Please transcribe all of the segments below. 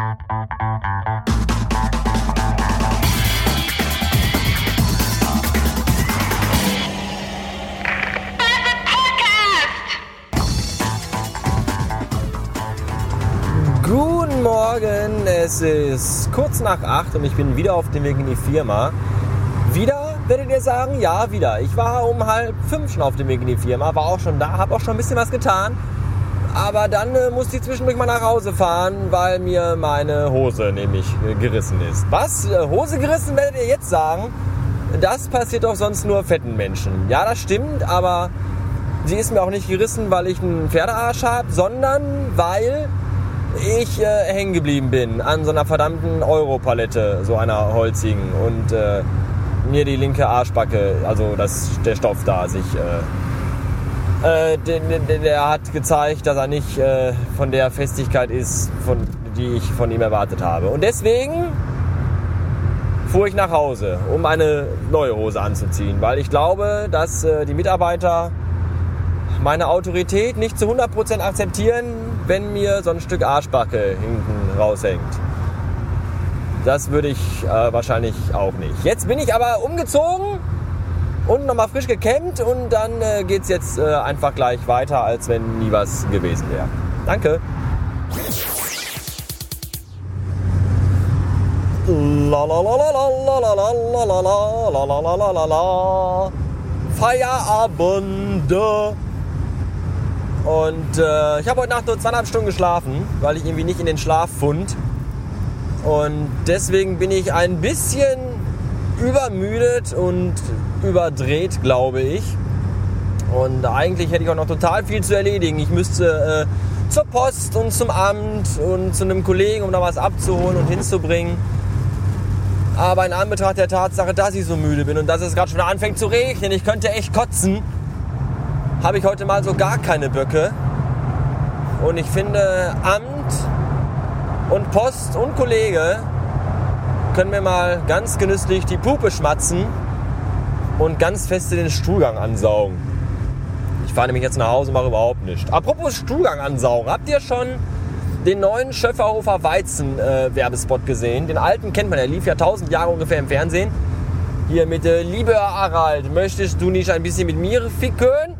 Guten Morgen, es ist kurz nach acht und ich bin wieder auf dem Weg in die Firma. Wieder, werdet ihr sagen? Ja, wieder. Ich war um halb fünf schon auf dem Weg in die Firma, war auch schon da, habe auch schon ein bisschen was getan. Aber dann äh, musste ich zwischendurch mal nach Hause fahren, weil mir meine Hose nämlich äh, gerissen ist. Was? Äh, Hose gerissen, werdet ihr jetzt sagen? Das passiert doch sonst nur fetten Menschen. Ja, das stimmt, aber sie ist mir auch nicht gerissen, weil ich einen Pferdearsch habe, sondern weil ich äh, hängen geblieben bin an so einer verdammten Europalette, so einer holzigen und äh, mir die linke Arschbacke, also das, der Stoff da sich äh, der, hat gezeigt, dass er nicht äh, von der Festigkeit ist, von, die ich von ihm erwartet habe. Und deswegen fuhr ich nach Hause, um eine neue Hose anzuziehen, weil ich glaube, dass äh, die Mitarbeiter meine Autorität nicht zu 100% akzeptieren, wenn mir so ein Stück Arschbacke hinten raushängt. Das würde ich wahrscheinlich auch nicht. Jetzt bin ich aber umgezogen und nochmal frisch gekämmt und dann äh, geht es jetzt äh, einfach gleich weiter, als wenn nie was gewesen wäre. Danke. Feierabend. Und äh, ich habe heute Nacht nur zweieinhalb Stunden geschlafen, weil ich irgendwie nicht in den Schlaf fund. Und deswegen bin ich ein bisschen übermüdet und überdreht, glaube ich. Und eigentlich hätte ich auch noch total viel zu erledigen. Ich müsste äh, zur Post und zum Amt und zu einem Kollegen, um da was abzuholen und hinzubringen. Aber in Anbetracht der Tatsache, dass ich so müde bin und dass es gerade schon anfängt zu regnen, ich könnte echt kotzen, habe ich heute mal so gar keine Böcke. Und ich finde, Amt und Post und Kollege können mir mal ganz genüsslich die Pupe schmatzen und ganz feste den Stuhlgang ansaugen. Ich fahre nämlich jetzt nach Hause und mache überhaupt nichts. Apropos Stuhlgang ansaugen, habt ihr schon den neuen Schöfferhofer Weizen äh, Werbespot gesehen? Den alten kennt man, der lief ja tausend Jahre ungefähr im Fernsehen. Hier mit äh, Liebe Harald, möchtest du nicht ein bisschen mit mir ficken?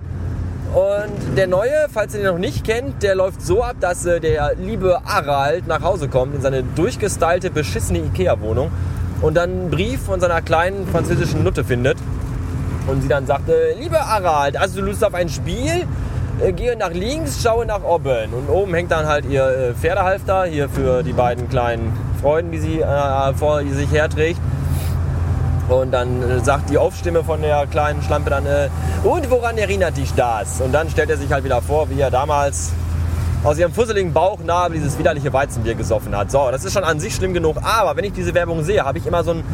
Und der neue, falls ihr den noch nicht kennt, der läuft so ab, dass äh, der liebe Harald nach Hause kommt in seine durchgestylte, beschissene Ikea-Wohnung und dann einen Brief von seiner kleinen französischen Nutte findet. Und sie dann sagt, äh, liebe Harald, hast du Lust auf ein Spiel? Äh, gehe nach links, schaue nach oben. Und oben hängt dann halt ihr äh, Pferdehalfter, hier für die beiden kleinen Freuden, die sie äh, vor sich herträgt. Und dann äh, sagt die Aufstimme von der kleinen Schlampe dann, äh, und woran erinnert dich das? Und dann stellt er sich halt wieder vor, wie er damals aus ihrem fusseligen Bauchnabel dieses widerliche Weizenbier gesoffen hat. So, das ist schon an sich schlimm genug. Aber wenn ich diese Werbung sehe, habe ich immer so einen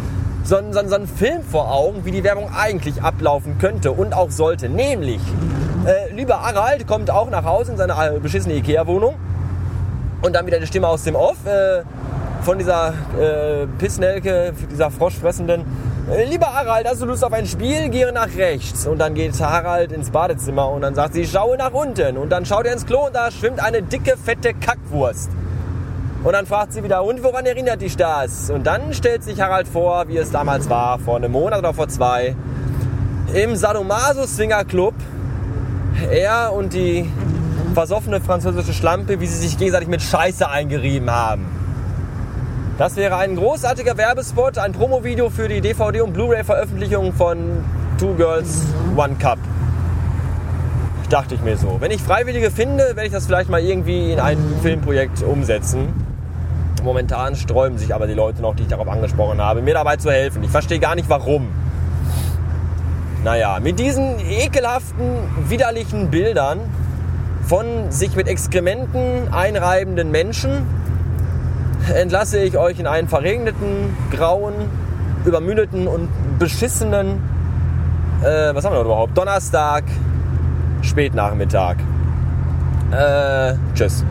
so einen, so, einen, so einen Film vor Augen, wie die Werbung eigentlich ablaufen könnte und auch sollte. Nämlich, äh, lieber Harald kommt auch nach Hause in seine äh, beschissene Ikea-Wohnung und dann wieder die Stimme aus dem Off äh, von dieser äh, Pissnelke, dieser Froschfressenden lieber Harald, hast du Lust auf ein Spiel? Gehe nach rechts. Und dann geht Harald ins Badezimmer und dann sagt sie, schaue nach unten. Und dann schaut er ins Klo und da schwimmt eine dicke, fette Kackwurst. Und dann fragt sie wieder, und woran erinnert dich das? Und dann stellt sich Harald vor, wie es damals war, vor einem Monat oder vor zwei, im Sadomaso Swinger Club. Er und die versoffene französische Schlampe, wie sie sich gegenseitig mit Scheiße eingerieben haben. Das wäre ein großartiger Werbespot, ein Promovideo für die DVD- und Blu-ray-Veröffentlichung von Two Girls, One Cup. Dachte ich mir so. Wenn ich Freiwillige finde, werde ich das vielleicht mal irgendwie in ein Filmprojekt umsetzen. Momentan sträuben sich aber die Leute noch, die ich darauf angesprochen habe, mir dabei zu helfen. Ich verstehe gar nicht warum. Naja, mit diesen ekelhaften, widerlichen Bildern von sich mit Exkrementen einreibenden Menschen entlasse ich euch in einen verregneten, grauen, übermüdeten und beschissenen, äh, was haben wir überhaupt? Donnerstag, Spätnachmittag. Äh, tschüss.